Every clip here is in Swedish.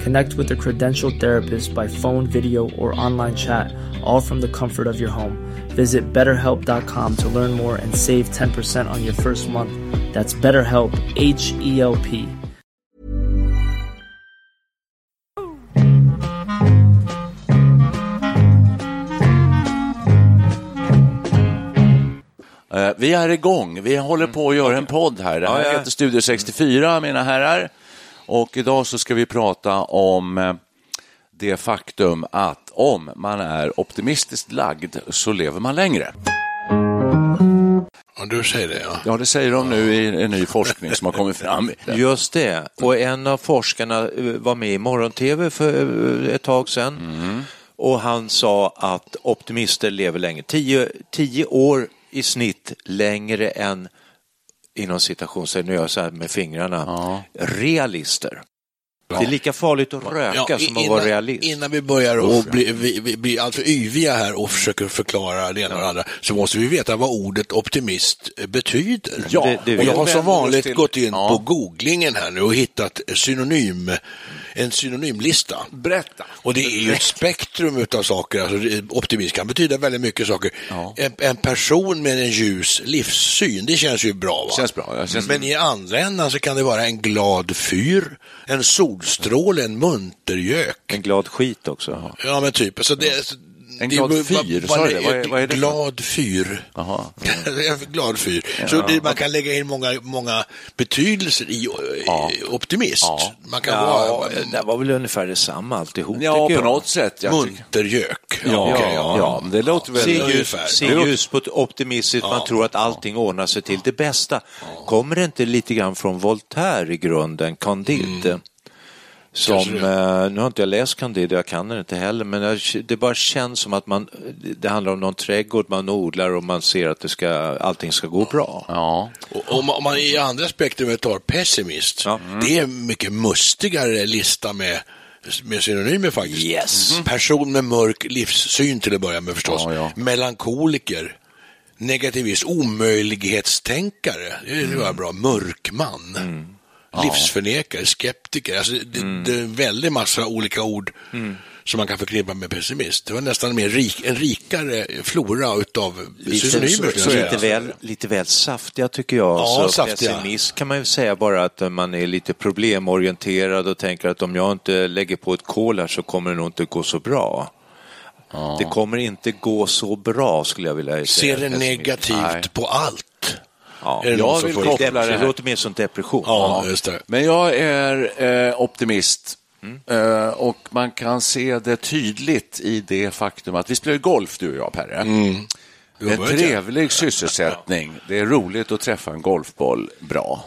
Connect with a credentialed therapist by phone, video, or online chat, all from the comfort of your home. Visit betterhelp.com to learn more and save 10% on your first month. That's BetterHelp, H E L P. Eh, Vi är igång. Vi håller på att göra en podd här. Det här Ja, ja. heter Studio 64, mina herrar. Och idag så ska vi prata om eh, det faktum att om man är optimistiskt lagd så lever man längre. Ja, du säger det, ja. Ja, det säger de nu i en ny forskning som har kommit fram. Just det, och en av forskarna eh, var med i morgon-tv för eh, ett tag sedan Mm. och han sa att optimister lever länge, tio, tio år i snitt längre än inom citationstecken, nu gör jag så här med fingrarna, realister. Det är lika farligt att röka Ja, som att innan- vara realist. Innan vi börjar och bli, vi, vi, bli alltför yviga här och försöker förklara det ena och det andra så måste vi veta vad ordet optimist eh, betyder. Ja, Det- det och jag har som vanligt Till- gått in Ja. på googlingen här nu och hittat synonym, en synonymlista. Berätta. Och det är ju ett spektrum av saker. Alltså, optimism kan betyda väldigt mycket saker. En, en person med en ljus livssyn, det känns ju bra. Va? Känns bra, ja, känns- Men i andra änden så kan det vara en glad fyr, en solstråle, en muntergök. En glad skit också. Ja, men typ. Så det, En glad fyr, sa du det? Vad är- vad är det Glad fyr. Glad fyr. Så det, man kan lägga in många, många betydelser i, i optimist. Ja. Man kan Ja, vara det var väl ungefär detsamma alltihop. Ja, på jag. något sätt. Muntergök. Ja, okej, ja, det låter väl... Se ljus, se ljus på ett optimistiskt, man tror att allting ordnar sig till det bästa. Kommer det inte lite grann från Voltaire i grunden, Candide? Som, eh, nu har inte jag läst Candide, jag kan den inte heller, men jag- det bara känns som att man, det handlar om någon trädgård man odlar och man ser att det ska, allting ska gå bra. Ja. Och om man- om man i andra spektrumet tar pessimist, Ja. det är en mycket mustigare lista med, med synonymer faktiskt. Yes. Mm. Person med mörk livssyn till att börja med förstås. Ja, ja. Melankoliker, negativist, omöjlighetstänkare, det Mm. var bra, mörkman. Livsförnekare, skeptiker, alltså det, Mm. det är en väldig massa olika ord som man kan förknippa med pessimist. Det var nästan mer rik, en rikare flora utav synonymer. så, säga. lite, väl, lite väl saftiga tycker jag. Ja, så saftiga. Pessimist kan man ju säga bara att man är lite problemorienterad och tänker att om jag inte lägger på ett kol här så kommer det nog inte gå så bra. Det kommer inte gå så bra skulle jag vilja säga. Ser det negativt Nej. på allt. Ja. Är det Jag vill koppla det Det här. låter mer som depression. Ja, just det. Men jag är eh, optimist. Eh, och man kan se det tydligt i det faktum att vi spelar golf, du och jag, Perre. Du har En börjat, ja. trevlig sysselsättning. Det är roligt att träffa en golfboll bra.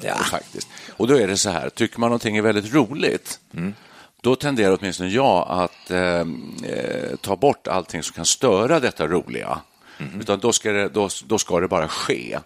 Ja. Faktiskt. Och då är det så här, tycker man någonting är väldigt roligt, då tenderar åtminstone jag att eh, eh, ta bort allting som kan störa detta roliga. Utan då ska, det, då, då ska det bara ske.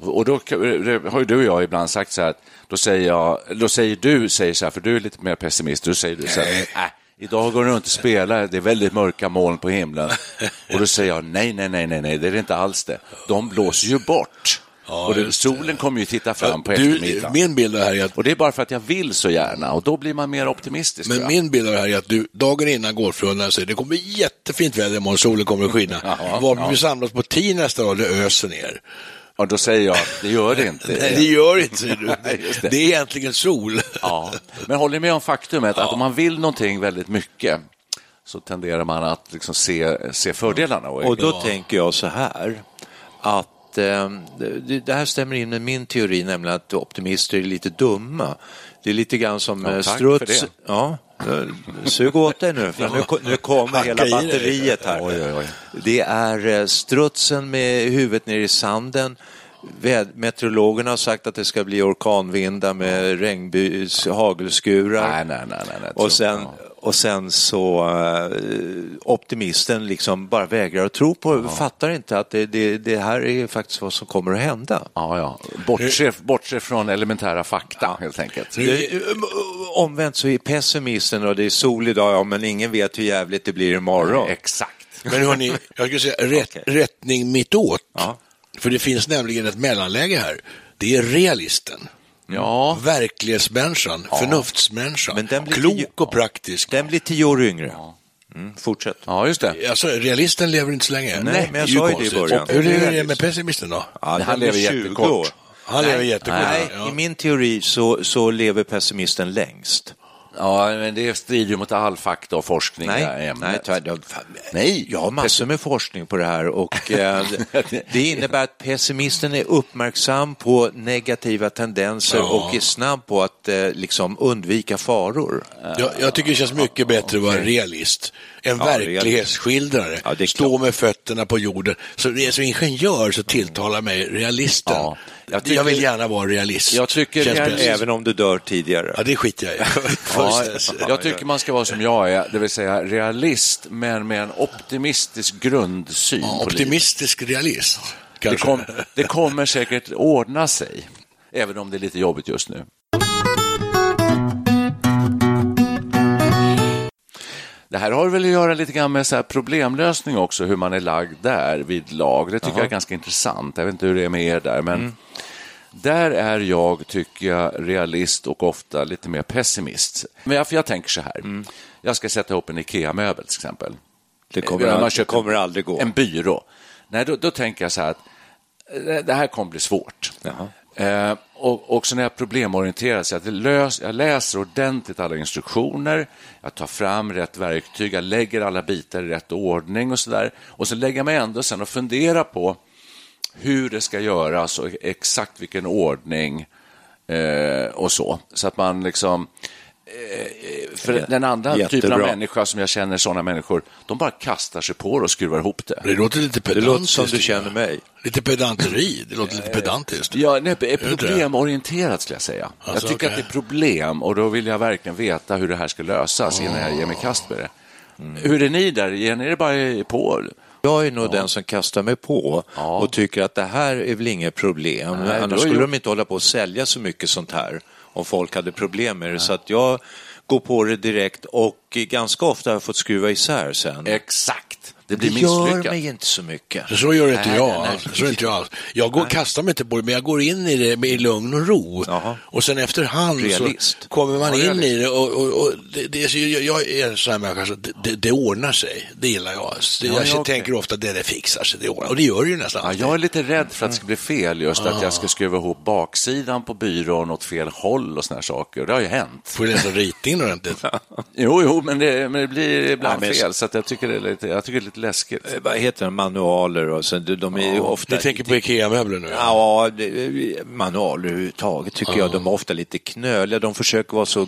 Och då det har ju du och jag ibland sagt så här, att då säger, jag, då säger du, säger så här, för du är lite mer pessimist, då säger du så här, äh, idag går du runt och spelar, det är väldigt mörka moln på himlen. Och då säger jag, nej, nej, nej, nej, nej, det är inte alls det. De blåser ju bort. och det, det. solen kommer ju titta fram på du, eftermiddagen. min bild av det här är att Och det är bara för att jag vill så gärna och då blir man mer optimistisk. men min bild av det här är att du dagen innan golfrundan säger det kommer jättefint väder imorgon, solen kommer att skina. Ja, Varför ja. vi samlas på tio nästa dag, det öser ner. Och då säger jag, det gör det inte. Nej, det gör inte, det. Det är egentligen sol. Ja, men håller ni med om faktumet att om man vill någonting väldigt mycket så tenderar man att liksom se, se fördelarna. Och då tänker jag så här, att eh, det, det här stämmer in med min teori, nämligen att optimister är lite dumma. Det är lite grann som Ja, eh, struts. Ja, sug åt dig nu, för nu, nu kommer hela batteriet här. Det är eh, strutsen med huvudet ner i sanden. Meteorologerna har sagt att det ska bli orkanvindar med regnbys, hagelskurar. Nej, nej, nej. nej, Och sen. och sen så uh, optimisten liksom bara vägrar att tro på, fattar inte att det, det, det här är faktiskt vad som kommer att hända. Ja, ja. Bortse, bortse från elementära fakta, helt enkelt. Det, omvänt så är pessimisten och det är sol idag, ja, men ingen vet hur jävligt det blir imorgon. Exakt. Men hörni, jag skulle säga rätt, Okej. rättning mittåt. Ja. För det finns nämligen ett mellanläge här. Det är realisten. Ja, Verklighetsmänniskan, förnuftsmänniskan. Men den blir Klok tio- och praktisk. Den blir tio år yngre. Mm, fortsätt. ja just det. Alltså, realisten lever inte så länge. Nej, men jag sa ju det i början. Och Hur är det med pessimisten då? Ja, Han den lever blir 20 jättekort. år. Han lever jättekort. Nej, ja. i min teori så, så lever pessimisten längst. Ja, men det strider ju mot all fakta och forskning. det här Nej, ämnet. nej. Fan, Nej. Jag har massor med forskning på det här och eh, det innebär att pessimisten är uppmärksam på negativa tendenser Ja. och är snabb på att eh, liksom undvika faror. Jag, jag tycker det känns mycket bättre att vara realist. En Ja, verklighetsskildrare. Ja, Stå med fötterna på jorden. Så det är som ingenjör så tilltalar mig realisten. Ja, jag jag, tycker- vill gärna vara realist. Jag tycker Känns. Även om du dör tidigare. Ja, det skiter jag i. Ja, jag tycker man ska vara som jag är, det vill säga realist, men med en optimistisk grundsyn Ja, optimistisk realist. Det, kom, det kommer säkert ordna sig, även om det är lite jobbigt just nu. Det här har väl att göra lite grann med så problemlösning också, hur man är lagd där vid lag. Det tycker jag är ganska intressant. Jag vet inte hur det är med er där, men där är jag, tycker jag, realist och ofta lite mer pessimist. Men jag, för jag tänker så här, jag ska sätta ihop en IKEA-möbel till exempel. Det kommer, Man har aldrig, köpt kommer aldrig gå. En byrå. Nej, då, då tänker jag så här att eh, det här kommer bli svårt. Eh, och också när jag problemorienterar så att jag, lös, jag läser ordentligt alla instruktioner, jag tar fram rätt verktyg, jag lägger alla bitar i rätt ordning och så där. Och så lägger jag mig ändå sen och funderar på hur det ska göras och exakt vilken ordning eh, och så. Så att man liksom... Eh, för Jä- den andra typen av jättebra. människa som jag känner, sådana människor, de bara kastar sig på det och skruvar ihop det. Det låter lite Det pedantiskt. låter som du jag. känner mig. Lite pedanteri. Det låter lite pedantiskt. Ja, nej, är det? problemorienterat skulle jag säga. jag Alltså, tycker okej. att det är problem och då vill jag verkligen veta hur det här ska lösas innan jag ger mig kast med det. Hur är ni där? Ger ni det bara på? Jag är nog den som kastar mig på Ja. och tycker att det här är väl inget problem. Nej, Annars skulle gjort- de inte hålla på att sälja så mycket sånt här om folk hade problem med det. Så att jag går på det direkt och ganska ofta har jag fått skruva isär sen. Exakt. Det det blir gör misslyckat. mig inte så mycket. Så så gör inte Nej, jag. nej, nej. Så gör inte jag alls. Jag går, kastar mig inte på det, men jag går in i det med i lugn och ro. Jaha. Och sen efterhand Realist. så kommer man Ja, in i det och, och, och det, det är, så- jag, jag är en sån här människa, så det, det, det ordnar sig. Det gillar jag. Så Ja, jag ja, okej. tänker ofta att det, det fixar sig, det ordnar Och det gör det ju nästan Ja, jag är lite rädd för att det ska bli fel, just att jag ska skruva ihop baksidan på byrån åt fel håll och såna här saker. Det har ju hänt. Får ju läsa ritningen ordentligt. Jo, jo, men det, men det blir ibland fel, så att jag, tycker det är lite, jag tycker det är lite läskigt. Eh, Vad heter det? Manualer och så, de de är ju ofta... Ni tänker på IKEA-möbler nu? Ja, det- manualer överhuvudtaget tycker jag, de är ofta lite knöliga. De försöker vara så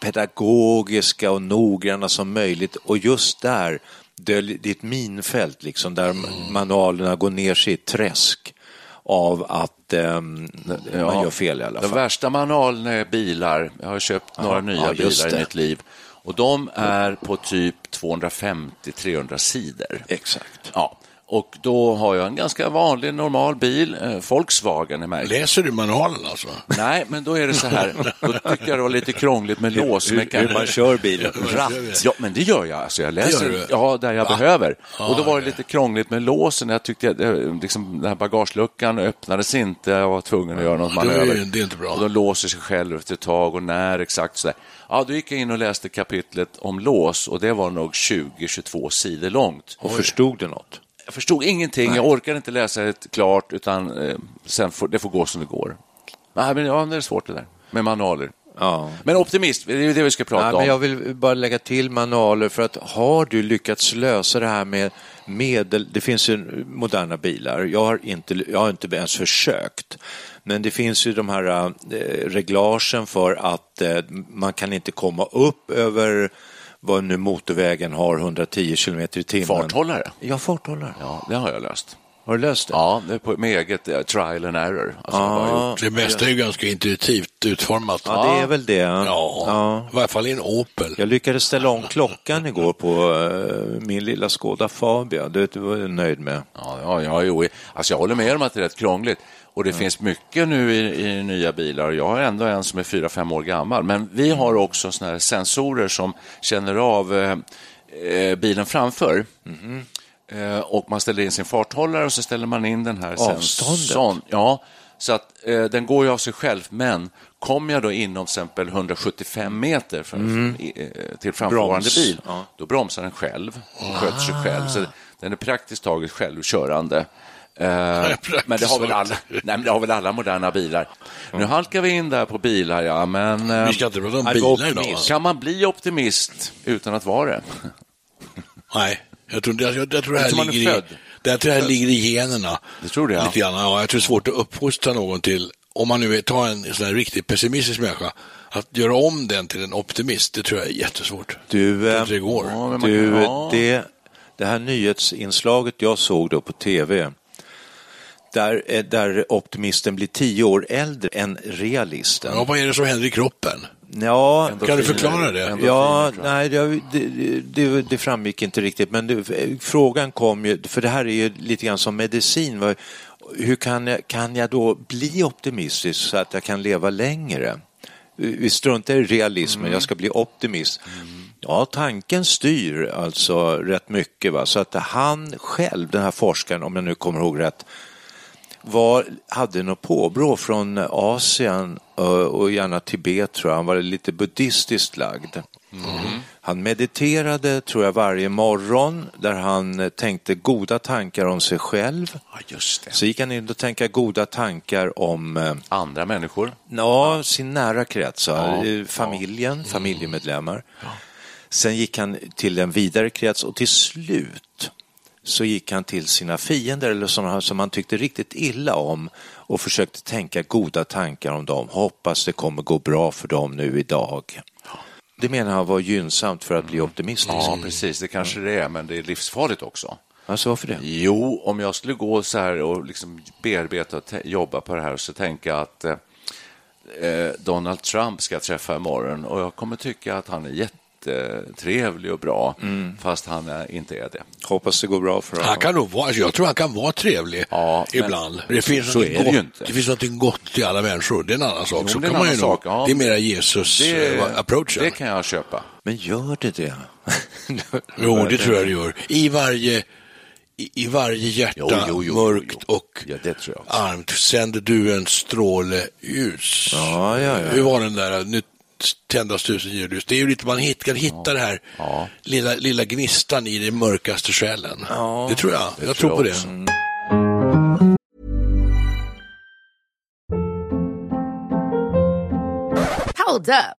pedagogiska och noggranna som möjligt och just där, det är ett minfält liksom, där manualerna går ner sig i ett träsk av att ehm, man gör fel i alla De fall. värsta manualerna är bilar. Jag har köpt några nya ja, bilar i det. mitt liv. Och de är på typ 250-300 sidor. Exakt. Ja, och då har jag en ganska vanlig, normal bil. Eh, Volkswagen är märkt. Läser du manualen alltså? Nej, men då är det så här. Då tycker jag det var lite krångligt med Hur, hur låsmekanik. man kör bilen. Ratt. Ja, men det gör jag. Alltså, jag läser ja, där jag Va? behöver. Ja, och då var det lite krångligt med låsen. Jag tyckte att eh, liksom, den här bagageluckan öppnades inte. Jag var tvungen att göra något det manöver. det är inte bra. Och de låser sig själv efter ett tag och när exakt sådär. Ja, då gick jag in och läste kapitlet om lås och det var nog 20-22 sidor långt. Och förstod du något? Jag förstod ingenting. Jag orkade inte läsa det klart utan eh, sen får, det får gå som det går. Nej, men ja, det är svårt det där med manualer. Ja. Men optimist, det är det vi ska prata Nej, om. men jag vill bara lägga till manualer för att har du lyckats lösa det här med medel, det finns ju moderna bilar, jag har inte, jag har inte ens försökt, men det finns ju de här eh, reglagen för att eh, man kan inte komma upp över vad nu motorvägen har, 110 kilometer i timmen. Farthållare? Ja, farthållare. Ja, det har jag löst. Har du löst det? Ja, det är på, med eget eh, trial and error. Alltså, gjort. Det mesta är ju ganska intuitivt utformat. Ja, det är väl det. Ja, i varje fall i en Opel. Jag lyckades ställa om klockan igår på eh, min lilla Skoda Fabia. Det var jag nöjd med. Ja, ja, ja jo. Alltså jag håller med om att det är rätt krångligt. Och det finns mycket nu i, i nya bilar. Jag har ändå en som är fyra fem år gammal. Men vi har också såna här sensorer som känner av eh, eh, bilen framför. Eh, och man ställer in sin farthållare och så ställer man in den här Avståndet? sensorn. Ja, så att eh, den går ju av sig själv. Men kommer jag då inom exempel 175 meter för, eh, till framförvarande Broms. bil, Ja. då bromsar den själv, sköter sig själv. Så den är praktiskt taget självkörande. Eh, men det har, väl alla, nej, men det har väl alla moderna bilar. Nu halkar vi in där på bilar, ja, men eh, Vi ska inte prata om det bilar idag. kan man bli optimist utan att vara det? Nej, jag tror, jag, jag, jag tror det här Jag ligger i, det, jag tror det här ligger i generna. Det tror du, ja. Lite grann, ja. Jag tror det är svårt att uppfostra någon till, om man nu tar en sån här riktigt pessimistisk människa, att göra om den till en optimist, det tror jag är jättesvårt. Du, Jag eh, det går. Ja, du kan- ja. det, det här nyhetsinslaget jag såg då på tv, där, eh, där optimisten blir tio år äldre än realisten. Ja, vad är det som händer i kroppen? Ja, Kan du förklara det? Ja, nej, det, det, det, framgick inte riktigt, men det, frågan kom ju, för det här är ju lite grann som medicin. Hur kan jag, kan jag då bli optimistisk så att jag kan leva längre? Vi struntar i realismen, jag ska bli optimist. Ja, tanken styr alltså rätt mycket. Va? Så att han själv, den här forskaren, om jag nu kommer ihåg rätt, var, hade något påbrå från Asien eh, och gärna Tibet tror jag. Han var lite buddhistiskt lagd. Han mediterade tror jag varje morgon där han eh, tänkte goda tankar om sig själv. Ja, just det. Så gick han in och tänkte goda tankar om eh, Andra människor. ja, sin nära krets, Ja, ja, familjen, familjemedlemmar. Sen gick han till en vidare krets och till slut så gick han till sina fiender eller sådana som han tyckte riktigt illa om och försökte tänka goda tankar om dem. Hoppas det kommer gå bra för dem nu idag. Det menar han var gynnsamt för att bli optimistisk. Ja, precis. Det kanske det är, men det är livsfarligt också. Alltså varför det? Jo, om jag skulle gå så här och liksom bearbeta och jobba på det här och så tänka att eh, eh, Donald Trump ska jag träffa imorgon och jag kommer tycka att han är jättetrevlig och bra, fast han är, inte är det. Hoppas det går bra för Han honom. kan nog vara, alltså jag tror han kan vara trevlig Ja, ibland. Det finns Så något är det gott, ju inte. Det finns något gott i alla människor, det är en annan sak. Jo, så det är kan man ju annan nog, sak, ja. det är mera Jesus Det, eh, approach. det kan jag köpa. Men gör det det? Jo, det tror jag det gör. I varje, i, varje hjärta, Jo, jo, jo, mörkt jo. och Ja, det tror jag också. armt, sänder du en stråle ljus. Ja, ja, ja. Hur var den där, nu tändas tusen ljus. Det är ju lite, man hit, kan hitta det här Ja. lilla, lilla gnistan i den mörkaste själen. Ja, det tror jag. det jag tror tror på jag det. också. Hold up.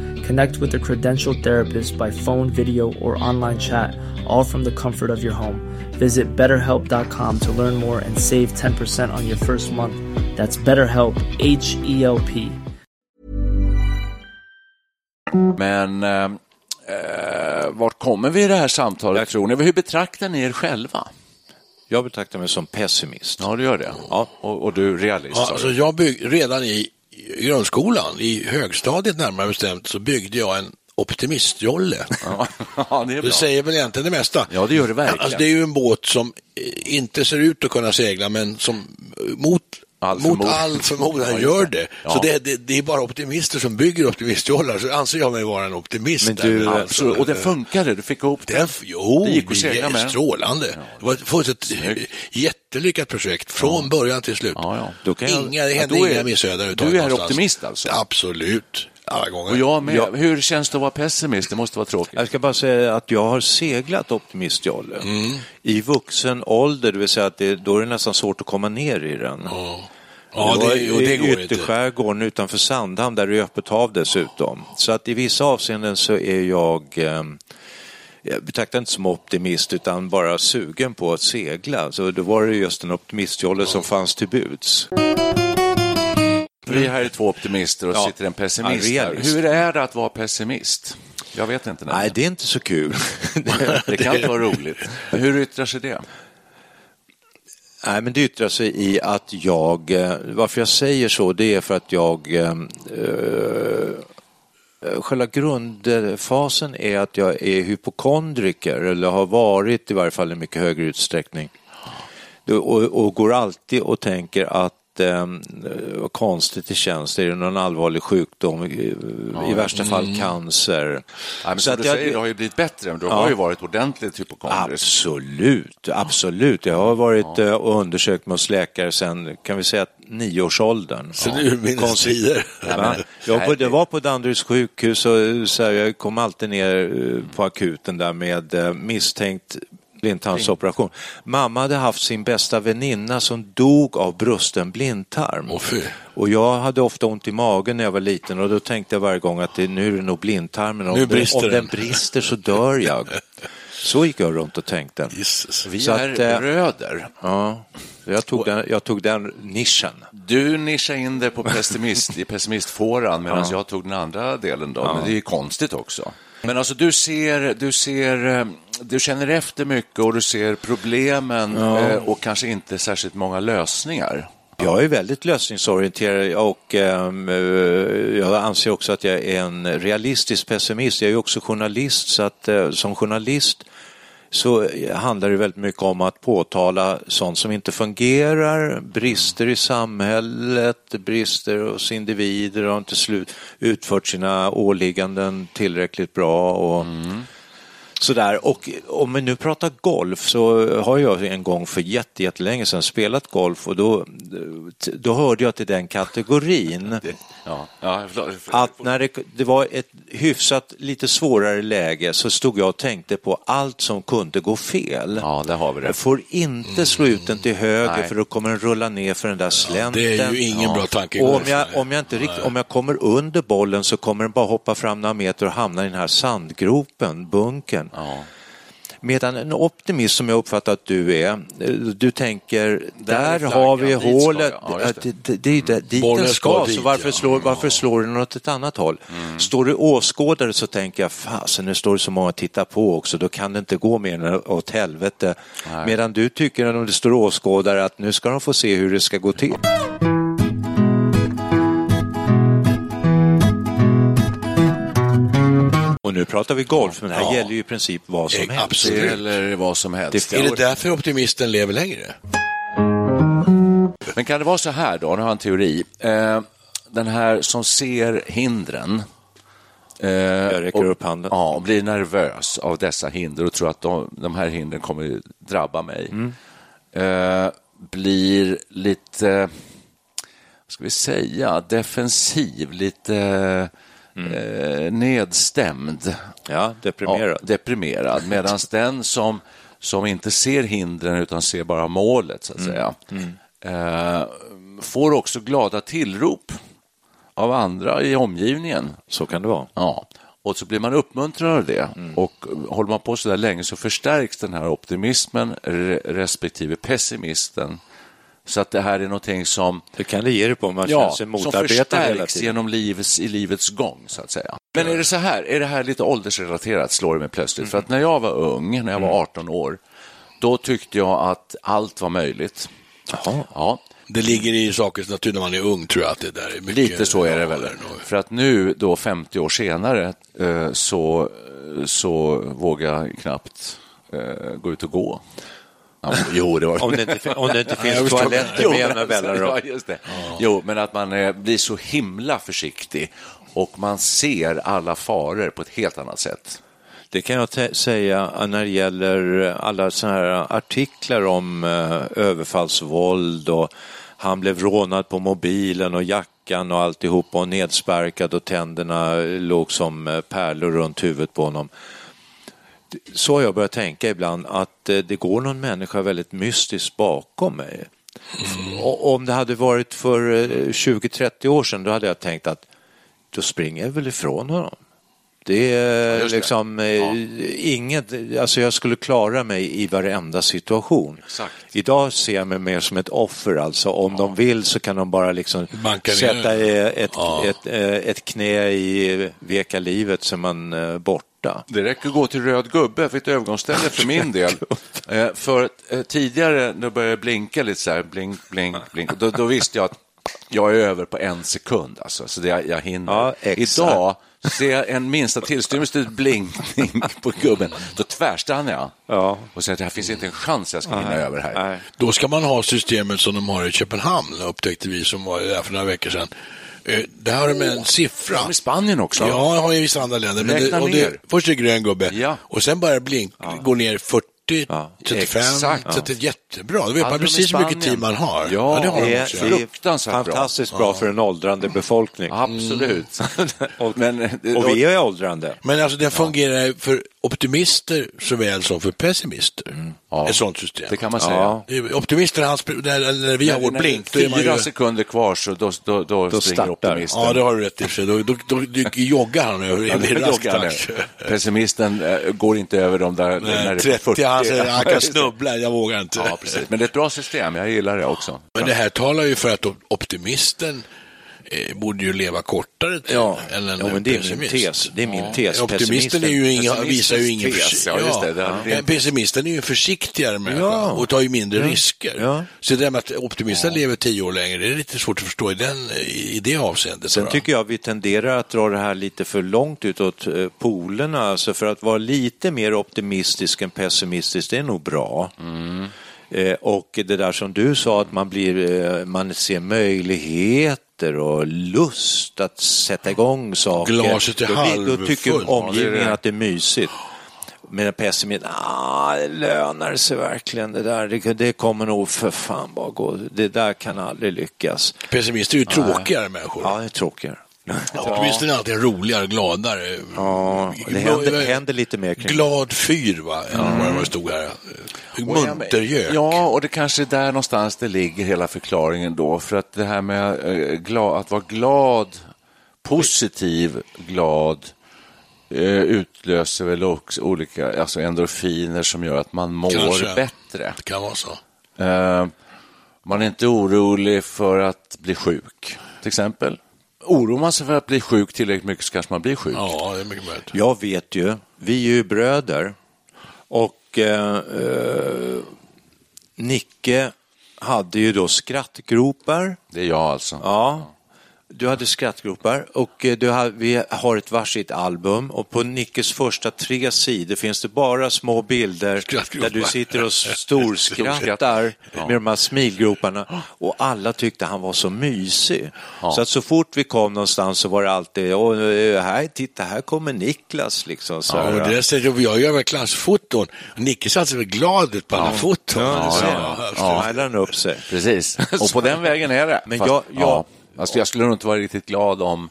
Connect with a credentialed therapist by phone, video, or online chat, all from the comfort of your home. Visit betterhelp.com to learn more and save 10% on your first month. That's BetterHelp, H E L P. Men eh, eh, vart kommer vi i det här samtalet, tror ni? Hur betraktar ni er själva? Jag betraktar mig som pessimist. Ja, du gör det. Ja. Och, och du realist? Ja, alltså jag bygg, redan i i grundskolan, i högstadiet närmare bestämt, så byggde jag en optimistjolle. Ja, ja, det. Det säger väl egentligen det mesta. Ja, det gör det verkligen. Alltså, det är ju en båt som inte ser ut att kunna segla, men som eh, mot All mot förmodan. all förmodan Ja, gör det. Ja. Så det, det, det är bara optimister som bygger optimistjollar, så anser jag mig vara en optimist. Men där. du, Men Absolut. Och det funkade, du fick ihop det. Jo, Det gick att segla med strålande. Det var ett, ett jättelyckat projekt från början till slut. Ja, ja. Då kan jag- Inga, det Ja, hände då är- inga missöden. du är optimist alltså? Absolut, alla gånger. Och jag med. Ja. Hur känns det att vara pessimist? Det måste vara tråkigt. Jag ska bara säga att jag har seglat optimistjolle i vuxen ålder, det vill säga att det, då är det nästan svårt att komma ner i den. Ja, det det, och det går inte. ytterskärgården utanför Sandhamn där det är öppet hav dessutom. Så att i vissa avseenden så är jag eh, jag betraktar inte som optimist utan bara sugen på att segla. Så då var det just en optimistjolle som fanns till buds. Vi här är två optimister och Ja. sitter en pessimist Ja, realist. Hur är det att vara pessimist? Jag vet inte. Nej, det är inte så kul. det kan inte vara roligt. Hur yttrar sig det? Nej, men det yttrar sig i att jag, eh, varför jag säger så, det är för att jag, eh, eh, själva grundfasen är att jag är hypokondriker, eller har varit i varje fall i mycket högre utsträckning. Och, och går alltid och tänker att eh, vad konstigt det känns, är det någon allvarlig sjukdom, i, i värsta fall cancer. Nej, men Så som att du jag- säger, det har ju blivit bättre. Men du Ja. har ju varit ordentligt hypokondrisk. Absolut, absolut. Jag har varit eh, och undersökt mig hos läkare sedan, kan vi säga, nioårsåldern. Så det är urminnes tider. Ja, jag var- på Danderyds sjukhus och så här, jag kom alltid ner eh, på akuten där med eh, misstänkt blindtarmsoperation. Mamma hade haft sin bästa väninna som dog av brusten blindtarm. Fy. Och jag hade ofta ont i magen när jag var liten och då tänkte jag varje gång att det, nu är det nog blindtarmen. Om, brister om den den. brister så dör jag. Så gick jag runt och tänkte. Jesus. Vi Så är att, eh, bröder. Ja, jag tog, den, jag tog den nischen. Du nischade in dig på pessimist, i pessimistfåran medan jag tog den andra delen. Då. Men det är ju konstigt också. Men alltså du ser, du ser, eh, du känner efter mycket och du ser problemen eh, och kanske inte särskilt många lösningar. Jag är väldigt lösningsorienterad och eh, jag anser också att jag är en realistisk pessimist. Jag är också journalist så att eh, som journalist så handlar det väldigt mycket om att påtala sånt som inte fungerar, brister i samhället, brister hos individer och inte slut, utfört sina åligganden tillräckligt bra. Och, mm. Sådär. Och om vi nu pratar golf så har jag en gång för jätte, jättelänge sedan spelat golf och då, då hörde jag till den kategorin Ja, ja, förlåt. att när det, det var ett hyfsat lite svårare läge så stod jag och tänkte på allt som kunde gå fel. ja, där har vi det. Jag får inte slå ut den till höger Nej. för då kommer den rulla ner för den där slänten. det är ju ingen bra tanke om jag, om, jag inte rikt, om jag kommer under bollen så kommer den bara hoppa fram några meter och hamna i den här sandgropen, bunkern. Ja. Medan en optimist som jag uppfattar att du är, eh, du tänker Där där, har vi dit hålet. Ja, det. det, det, det, dit Bollen den ska dit, så varför, ja. slår, varför slår den åt ett annat håll? Mm. Står du åskådare så tänker jag, fasen nu står det så många och tittar på också, då kan det inte gå mer än åt helvete. Medan du tycker om det står åskådare att nu ska de få se hur det ska gå till. Och nu pratar vi golf, men det här Ja. gäller ju i princip vad som Eh, helst. absolut. Eller vad som helst. Det- Är det därför optimisten lever längre? Men kan det vara så här då, nu har jag en teori. Eh, den här som ser hindren eh, Jag räcker och, upp handen. Ja, och blir nervös av dessa hinder och tror att de, de här hindren kommer drabba mig. Mm. Eh, blir lite, vad ska vi säga, defensiv, lite Mm. eh, nedstämd. Ja, deprimerad. Ja, deprimerad. Medan den som, som inte ser hindren utan ser bara målet, så att Mm. säga, Eh, får också glada tillrop av andra i omgivningen. Så kan det vara. Ja. Och så blir man uppmuntrad av det. Och håller man på så där länge så förstärks den här optimismen re- respektive pessimisten. Så att det här är någonting som, Det kan det ge dig på om man ja, känner sig som motarbetad hela förstärks tiden. genom livets, i livets gång, så att säga. Men är det så här, är det här lite åldersrelaterat, slår det mig plötsligt. För att när jag var ung, när jag var 18 år, då tyckte jag att allt var möjligt. Jaha. Ja, Det ligger i sakens natur när man är ung, tror jag att det där är mycket... Lite så är det väl. För att nu då 50 år senare eh, så, så vågar jag knappt eh, gå ut och gå. Jo, det var Om det inte, om det inte finns toaletter med men jämna mellanrum. ja. Jo, men att man eh, blir så himla försiktig och man ser alla faror på ett helt annat sätt. Det kan jag säga när det gäller alla sådana här artiklar om eh, överfallsvåld och han blev rånad på mobilen och jackan och alltihopa och nedsparkad och tänderna låg som eh, pärlor runt huvudet på honom. Så har jag börjat tänka ibland att eh, det går någon människa väldigt mystiskt bakom mig. Och om det hade varit för eh, 20-30 år sedan då hade jag tänkt att då springer jag väl ifrån honom. Det är det. liksom eh, inget, alltså jag skulle klara mig i varenda situation. Exakt. Idag ser jag mig mer som ett offer alltså. Om de vill så kan de bara liksom Banka sätta det. eh, ett, Ja. ett, eh, ett knä i veka livet så man eh, borta. Det räcker att gå till röd gubbe för ett övergångsställe för min del. Eh, för eh, tidigare, då började det blinka lite så här, blink, blink, blink. Då, då visste jag att jag är över på en sekund, alltså, så det, jag, jag hinner. Ja. Idag ser jag en minsta tillstymmelse till blinkning på gubben, då tvärstannar jag Ja. och säger att det här finns inte en chans jag ska hinna över här. Nej. Då ska man ha systemet som de har i Köpenhamn, upptäckte vi som var där för några veckor sedan. Eh, Där har de en siffra. Ja, I Spanien också. Ja, jag har i vissa andra länder. Men Räkna det, det, först är det grön gubbe Ja. och sen börjar det blink, gå ner 40, Ja, 35. exakt. Så det är jättebra. Då vet man precis hur mycket tid man har. Ja, det har Det de också. det är Fruktansvärt bra. fantastiskt bra, för en åldrande befolkning. Absolut. Och, Men, och vi är åldrande. Men alltså den fungerar för optimister såväl som för pessimister. Ja. Ett sånt system. Det kan man säga. Ja. Optimister, han, sp- när, när vi har När- vår när blink, då Fyra ju... sekunder kvar så då, då, då, Då springer startar. optimisten. Ja, det har du rätt i. sig. Då, då, då, då joggar han över Ja, joggar. Pessimisten eh, går inte över de där... när Nej, det är 30, han säger han kan snubbla, jag vågar inte. Ja, precis. Men det är ett bra system, jag gillar det också. Men det här talar ju för att optimisten eh, borde ju leva kortare tid Ja, än en ja men det är min pessimist. tes. Det är min tes. Optimisten är ju inga, visar ju ingen... tes, ja, just det, Pessimisten är ju försiktigare människa Ja. och tar ju mindre risker. Ja. Så det där med att optimisten lever tio år längre, det är lite svårt att förstå i, den, i det avseendet. Sen tycker jag vi tenderar att dra det här lite för långt utåt eh, polerna. Alltså för att vara lite mer optimistisk än pessimistisk, det är nog bra. Eh, och det där som du sa, att man, blir, eh, man ser möjligheter och lust att sätta igång saker. Glaset är då, blir- då tycker halvfullt. omgivningen att det är mysigt. Men en pessimist, ah, det lönar sig verkligen det där. Det, det kommer nog för fan bara gå. Det där kan aldrig lyckas. Pessimister är ju tråkigare människor. Ja, det är tråkigare. Optimisten är alltid roligare, gladare. Ja, det händer, händer lite mer kring Glad fyr, va? Än vad det stod här. Muntergök. Ja, och det kanske är där någonstans det ligger hela förklaringen då. För att det här med eh, att vara glad, positiv, glad, eh, utlöser väl också olika alltså endorfiner som gör att man mår Kanske. bättre. Det kan vara så. Eh, man är inte orolig för att bli sjuk, till exempel. Oroar man sig för att bli sjuk tillräckligt mycket så kanske man blir sjuk. Ja, det är mycket möjligt. Jag vet ju, vi är ju bröder och eh, eh, Nicke hade ju då skrattgropar. Det är jag alltså. Ja, du hade skrattgropar och eh, du har, vi har ett varsitt album och på Nickes första tre sidor finns det bara små bilder där du sitter och storskrattar med de här smilgroparna och alla tyckte han var så mysig. Så att så fort vi kom någonstans så var det alltid, Åh, eh, här, titta här kommer Niklas liksom. Så Ja, och det säger jag gör väl klassfoton. Nicke satt sig glad ut på alla foton. Ja, ser. Ja, Ja, ja. ja. han upp sig. Precis, och på den vägen är det. Men Fast, jag- jag- ja, alltså jag skulle nog inte vara riktigt glad om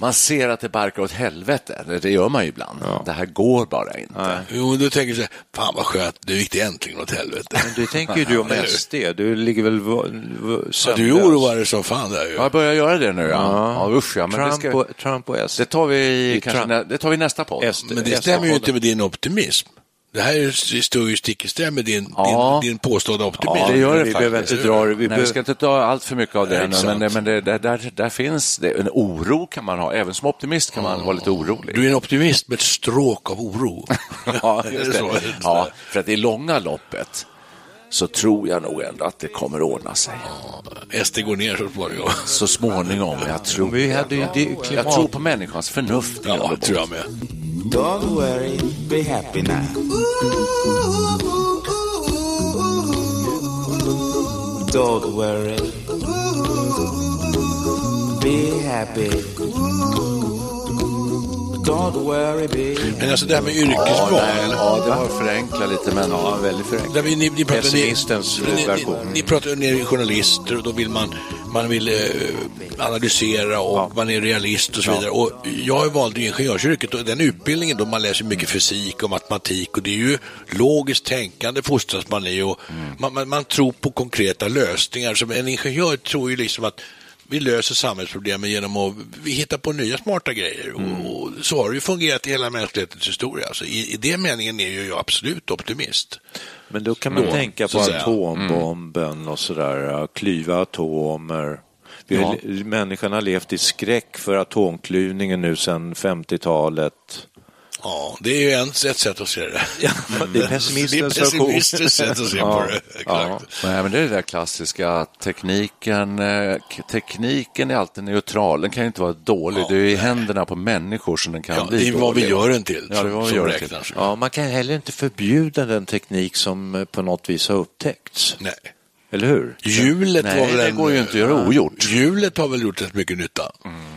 man ser att det barkar åt helvete. Det, gör man ju ibland. Det här går bara inte. Jo, då tänker jag så här, fan vad skönt, det gick det äntligen åt helvete. Men det tänker ju du om SD. Du ligger väl v- Ja, sömnlös. du är oroad som fan där ju. Ja, jag börjar göra det nu. Ja, ja. usch ja. Men det, Trump, ska, och, Trump och SD. det, tar vi Det kanske, Trump. nä, det tar vi nästa podd. SD. Men det stämmer ju inte med din optimism. Det här är står ju stick i stäv med din, Ja. din, din påstådda optimism. Ja, det gör det vi faktiskt. behöver inte dra det. Vi Nej, vi behöver- ska inte ta allt för mycket av det, Nej, men, men det, där, där, där finns det. En oro kan man ha. Även som optimist kan man vara lite orolig. Du är en optimist med ett stråk av oro. Ja, Är just det det. ja, för att i långa loppet så tror jag nog ändå att det kommer ordna sig. SD går ner så småningom. Så småningom. Jag tror, Vi hade ju det jag klimat... tror på människans förnuft. Ja, det tror jag med. Don't worry, be happy now. Don't worry. Be happy. Don't worry, be Men alltså det här med Ja, yrkesval. nej, ja, det var att förenkla lite, men... Ja, väldigt förenklat. Vi, ni, ni pratar, Pessimistens ni, ni, version. ni, ni pratar ni är journalister och då vill man, man vill eh, analysera och man är realist och så vidare. Och jag valde ingenjörsyrket och den utbildningen då man läser mycket fysik och matematik och det är ju logiskt tänkande fostras man i och Mm. man, man, man tror på konkreta lösningar. Så en ingenjör tror ju liksom att vi löser samhällsproblemen genom att vi hittar på nya smarta grejer. Mm. Och, så har det ju fungerat i hela mänsklighetens historia. Så i, I det meningen är ju jag absolut optimist. Men då kan man Då, tänka på atombomben och sådär, klyva atomer. Vi har, Människan har levt i skräck för atomklyvningen nu sedan 50-talet. Ja, det är ju en, ett sätt att se det. Ja, det är pessimistens Det är pessimistiskt sätt att se på det. Exakt. Nej, men det är det där klassiska att tekniken, eh, tekniken är alltid neutral. Den kan ju inte vara dålig. det är i händerna på människor som den kan Ja, bli det är vad vi dålig. gör den till Ja, det är som, vad vi gör den till. Ja, man kan heller inte förbjuda den teknik som eh, på något vis har upptäckts. Nej. Eller hur? Hjulet var väl det en, går ju inte att göra ogjort. Hjulet har väl gjort rätt mycket nytta.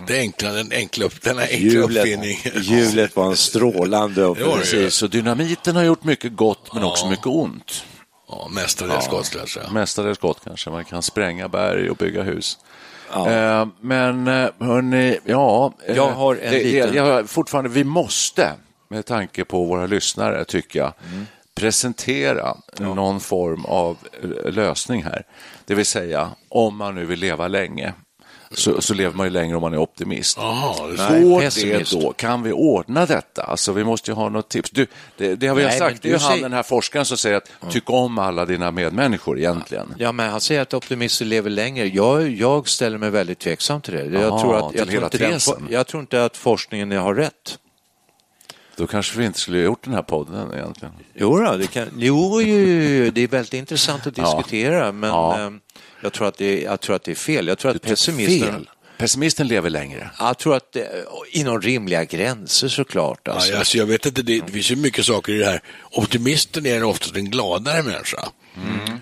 Det enkla, den enkla, denna enkla Hjulet, uppfinning. hjulet var en strålande. Precis, så dynamiten har gjort mycket gott men också mycket ont. Ja, mestadels skadslösa. Mestadels gott kanske. Man kan spränga berg och bygga hus. Eh, men eh, hörni, ja. eh, Jag har en det, liten- jag fortfarande, vi måste, med tanke på våra lyssnare, tycker jag, Mm. Presentera någon form av lösning här. Det vill säga, om man nu vill leva länge, så, så lever man ju längre om man är optimist. Jaha, det är så. Nej, det då? Kan vi ordna detta? Alltså, vi måste ju ha något tips. Du, det, det har vi Nej, sagt, det är ju du han, den här forskaren som säger att tyck om alla dina medmänniskor egentligen. Ja, men han säger att optimister lever längre. Jag, jag ställer mig väldigt tveksam till det. Jag, Jaha, tror, att, jag, tror inte den, jag tror inte att forskningen har rätt. Då kanske vi inte skulle ha gjort den här podden egentligen. Jo, då, det, kan, jo, jo, jo, det är väldigt intressant att Ja. diskutera, men Ja. eh, jag, tror att det, jag tror att det är fel. Jag tror att pessimisten... Fel. Pessimisten lever längre. Jag tror att inom rimliga gränser såklart. Alltså. Ja, alltså, jag vet inte, det, det finns ju mycket saker i det här. Optimisten är oftast en gladare människa.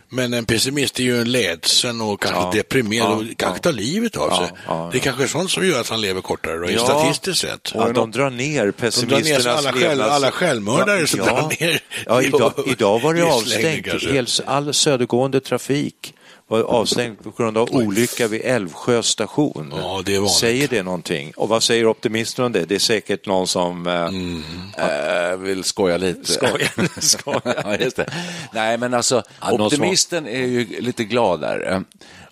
Men en pessimist är ju en ledsen och kanske Ja. deprimerad Ja. och kanske tar livet av sig. ja, Det är kanske sånt som gör att han lever kortare då, Ja. statistiskt sett. Att de drar ner De drar ner pessimisternas alla, själv, alla självmördare som drar ner Ja, idag, idag var det avstängt. all södergående trafik var avstängd på grund av olycka vid Älvsjö station. Ja, det. Säger det någonting? Och vad säger optimisterna om det? Det är säkert någon som... eh, Mm. Jag vill skoja lite. Skoja, skoja. ja, just det. Nej, men alltså, Ja, optimisten är ju lite gladare.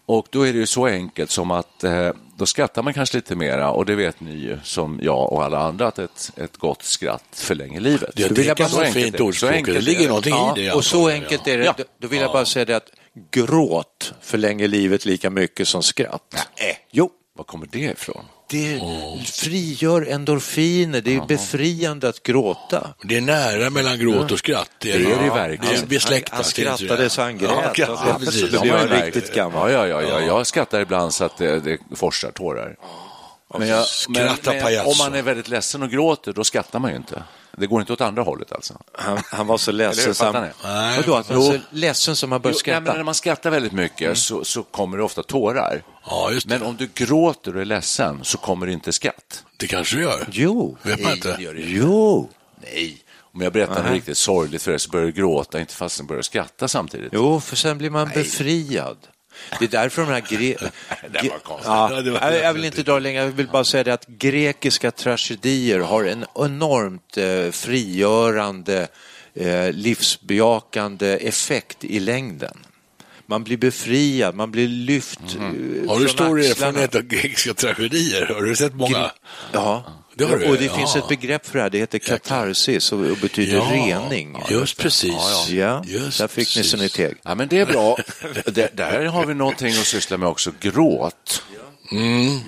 Och då är det ju så enkelt som att eh, då skrattar man kanske lite mera och det vet ni ju som jag och alla andra att ett, ett gott skratt förlänger livet. Det, Då det vill jag kan vara ett fint det. Ordspråk. Det ligger någonting Ja, i det. och så enkelt ja. är det. Ja. Då- Då vill jag bara säga det att gråt förlänger livet lika mycket som skratt. Nej. Jo, Var kommer det ifrån? det frigör endorfiner. Det är befriande att gråta. Det är nära mellan gråt och skratt. Det är Det är det verkligen. Det är besläktat. Han inte skrattade så han grät. Ja, Ja, ja, precis. märkt. riktigt gammal. Ja, ja, ja, ja. Jag skrattar ibland så att det, det forsar tårar. Men, jag, men, men om man är väldigt ledsen och gråter, då skrattar man ju inte. Det går inte åt andra hållet alltså. Han, han var så ledsen. han- ni? Nej. Vadå, att var så ledsen som han började Jo, nej, men när skratta? man skrattar väldigt mycket så, så kommer det ofta tårar. Ja, just det. Men om du gråter och är ledsen så kommer det inte skratt. Det kanske du gör. Jo, Vet man inte. jo, Nej. Om jag berättar något riktigt sorgligt för dig så börjar du gråta, inte fast du börjar skratta samtidigt. jo, för sen blir man befriad. Det är därför de här... Gre... Det var konstigt. Ja, det var- jag vill inte dra längre, jag vill bara säga det att grekiska tragedier har en enormt eh, frigörande, eh, livsbejakande effekt i längden. Man blir befriad, man blir lyft Mhm. Har du från stor erfarenhet av grekiska tragedier? Har du sett många? Ja, Det har du, och det ja. finns ett begrepp för det här, det heter katarsis och, betyder rening. just precis. Ja, Just där fick ni precis. ni teg. Ja, men det är bra. Det, där har vi någonting att syssla med också, gråt.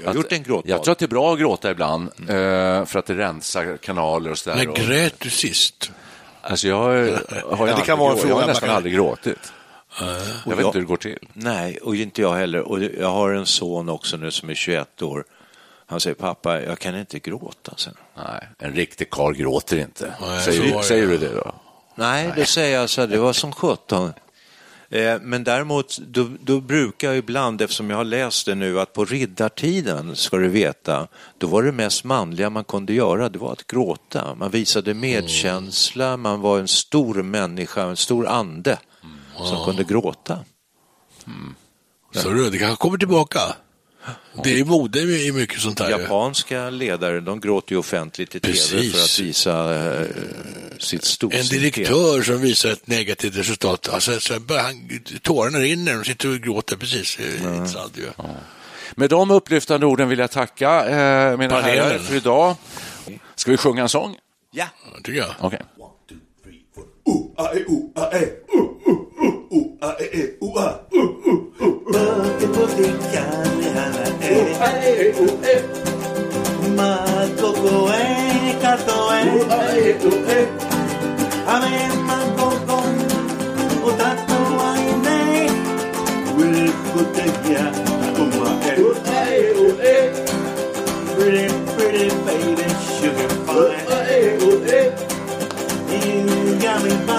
Jag har gjort en gråtbad. Jag tror att det är bra att gråta ibland, eh, för att det rensar kanaler och sådär. När Och- grät du sist? Alltså jag har ju det aldrig, kan vara en fråga jag har nästan kan- aldrig gråtit. Jag vet inte hur det går till. Nej, och inte jag heller. Och jag har en son också nu som är 21 år. Han säger pappa, jag kan inte gråta. Sen. Nej, en riktig karl gråter inte. Nej, säger, det. säger du det då? Nej, då säger jag så här, det var som sjutton. Eh, Men däremot, då, då brukar jag ibland, eftersom jag har läst det nu, att på riddartiden, ska du veta, då var det mest manliga man kunde göra, det var att gråta. Man visade medkänsla, man var en stor människa, en stor ande som kunde gråta. Så du, det kanske kommer tillbaka. Det är mode i mycket sånt här. Japanska ledare, de gråter ju offentligt i tv Precis. för att visa eh, sitt En storsinthet. direktör som visar ett negativt resultat, alltså, så börjar han, tårarna rinner och sitter och gråter precis. Det intressant ju. Med de upplyftande orden vill jag tacka eh, mina Panelen. herrar för idag. Ska vi sjunga en sång? Ja, Ja, tycker jag. ooh, ooh, ah, eh, eh, ooh, ah, ooh, ooh, ooh. Toate potekea, eh, ah, eh, eh, ooh, eh. Makokoe, katoe, ooh, ah, eh, ooh, eh. Amen, makokon, otato aine. Will potekea, ooh, ah, eh, ooh, ah, eh. Pretty, pretty baby, sugar pie. Ooh, ah, eh, ooh, eh. You got me by